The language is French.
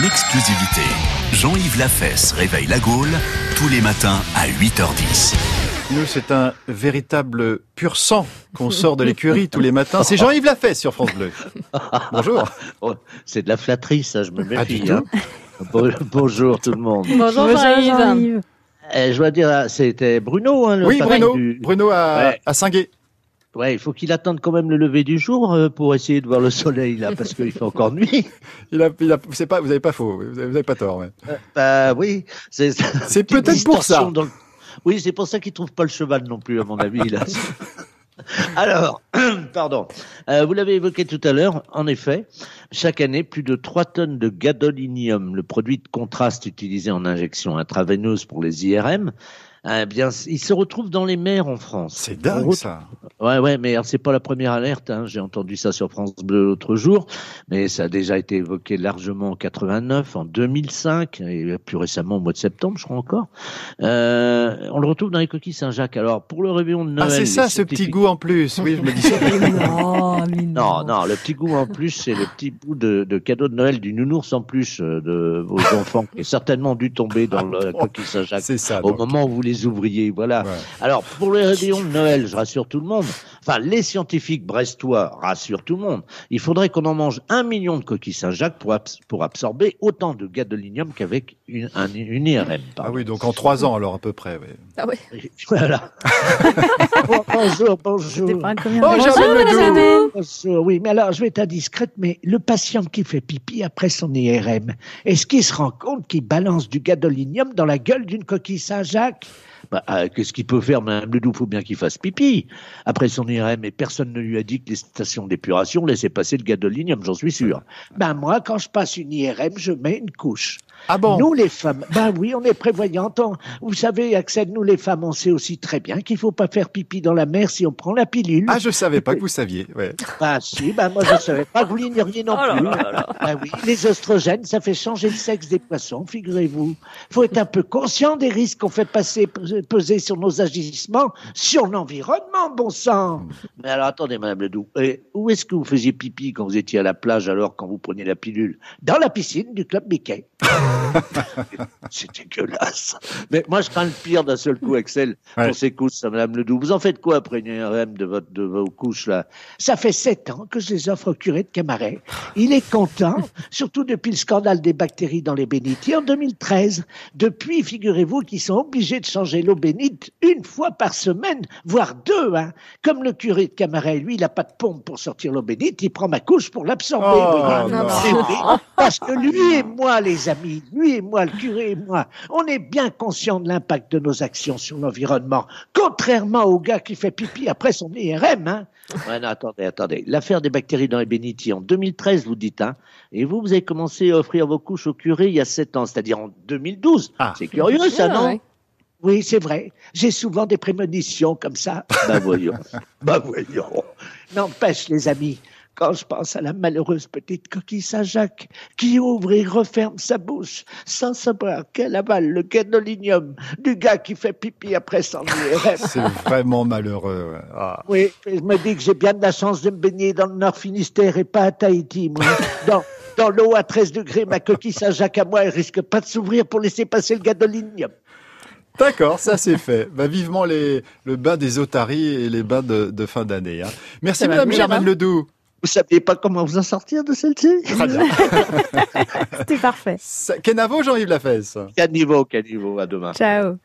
en exclusivité. Jean-Yves Lafesse réveille la Gaule tous les matins à 8h10. Nous, c'est un véritable pur sang qu'on sort de l'écurie tous les matins. C'est Jean-Yves Lafesse sur France Bleu. Bonjour. Oh, c'est de la flatterie, ça, je me Ah, du méfie. tout. hein. Bon- Bonjour tout le monde. Bonjour Jean-Yves. Eh, je dois dire, ah, c'était Bruno, hein, le Oui, Bruno. du- Bruno à, Ouais. à Saint-Gué. Ouais, il faut qu'il attende quand même le lever du jour euh, pour essayer de voir le soleil là, parce qu'il fait encore nuit. Il a, il a, c'est pas, vous n'avez pas faux, vous avez, vous avez pas tort. ouais. Euh, bah oui, c'est C'est peut-être pour ça. le- Oui, c'est pour ça qu'il trouve pas le cheval non plus, à mon avis. Là. Alors, pardon. Euh, vous l'avez évoqué tout à l'heure. En effet, chaque année, plus de 3 tonnes de gadolinium, le produit de contraste utilisé en injection intraveineuse pour les IRM, eh bien, il se retrouve dans les mers en France. C'est dingue ça. Ouais, ouais, mais alors, c'est pas la première alerte. Hein. J'ai entendu ça sur France Bleu l'autre jour, mais ça a déjà été évoqué largement en 89, en 2005 et plus récemment au mois de septembre, je crois encore. Euh, on le retrouve dans les coquilles Saint-Jacques. Alors, pour le réveillon de Noël, Ah, c'est ça, ce petit goût en plus. Oui, je me dis ça. non, Non, non, le petit goût en plus, c'est le petit bout de, de cadeau de Noël du nounours en plus euh, de vos enfants qui est certainement dû tomber dans la coquille Saint-Jacques C'est ça. au donc. moment où vous les ouvriez. Voilà. Ouais. Alors, pour le réveillon de Noël, je rassure tout le monde, enfin, les scientifiques brestois rassurent tout le monde, il faudrait qu'on en mange un million de coquilles Saint-Jacques pour, abs- pour absorber autant de gadolinium qu'avec une, un- une IRM. Ah oui, donc en trois ans alors à peu près. Ah ouais. Voilà. Bon, bonjour, bonjour. Bonjour, Bonjour. Bonjour, oui, mais alors je vais être indiscrète, mais le patient qui fait pipi après son IRM, est-ce qu'il se rend compte qu'il balance du gadolinium dans la gueule d'une coquille Saint-Jacques? Bah, euh, Qu'est-ce qu'il peut faire, Madame Ledoux Faut bien qu'il fasse pipi. Après son IRM, et personne ne lui a dit que les stations d'épuration laissaient passer le gadolinium, j'en suis sûr. Ben moi, quand je passe une IRM, je mets une couche. Ah bon? Nous, les femmes, ben oui, on est prévoyantes. Vous savez, Axel, nous, les femmes, on sait aussi très bien qu'il faut pas faire pipi dans la mer si on prend la pilule. Ah, je savais pas que vous saviez. Ouais. Ben si, ben moi, je savais pas que vous l'ignoriez non Oh là plus. là là Ben oui, les oestrogènes, ça fait changer le sexe des poissons, figurez-vous. faut être un peu conscient des risques qu'on fait passer, peser sur nos agissements, sur l'environnement, bon sang. Mais alors, attendez, Madame Ledoux, et où est-ce que vous faisiez pipi quand vous étiez à la plage, alors, quand vous preniez la pilule? Dans la piscine du club Mickey. C'est dégueulasse. Mais moi, je crains le pire d'un seul coup, Axel, Ouais. pour ces couches, ça, Madame Ledoux. Vous en faites quoi après une IRM de, votre, de vos couches, là? Ça fait sept ans que je les offre au curé de Camaret. Il est content, surtout depuis le scandale des bactéries dans les bénitiers en 2013. Depuis, figurez-vous qu'ils sont obligés de changer l'eau bénite une fois par semaine, voire deux. Hein. Comme le curé de Camaret, lui, il n'a pas de pompe pour sortir l'eau bénite, il prend ma couche pour l'absorber. Oh, Parce que lui et moi, les amis, lui et moi, le curé et moi, on est bien conscients de l'impact de nos actions sur l'environnement, contrairement au gars qui fait pipi après son IRM. Hein. Ouais, non, attendez, attendez. L'affaire des bactéries dans les bénitiers, en 2013, vous dites, hein, et vous, vous avez commencé à offrir vos couches au curé il y a sept ans, c'est-à-dire en 2012. Ah. C'est curieux, ça, non? ouais. Oui, c'est vrai. J'ai souvent des prémonitions comme ça. Bah voyons. bah voyons. N'empêche, les amis, quand je pense à la malheureuse petite coquille Saint-Jacques qui ouvre et referme sa bouche sans savoir qu'elle avale le gadolinium du gars qui fait pipi après son IRM. C'est vraiment malheureux. ouais. Ah. Oui, je me dis que j'ai bien de la chance de me baigner dans le Nord Finistère et pas à Tahiti, moi. Dans, dans l'eau à 13 degrés, ma coquille Saint-Jacques à moi, elle risque pas de s'ouvrir pour laisser passer le gadolinium. D'accord, ça c'est fait. Bah, vivement les, le bain des otaries et les bains de, de fin d'année. hein. Merci Madame Germaine là-bas Ledoux. Vous saviez pas comment vous en sortir de celle-ci? Très bien. C'était parfait. Kenavo, Jean-Yves Lafesse. Caniveau, caniveau, à demain. Ciao.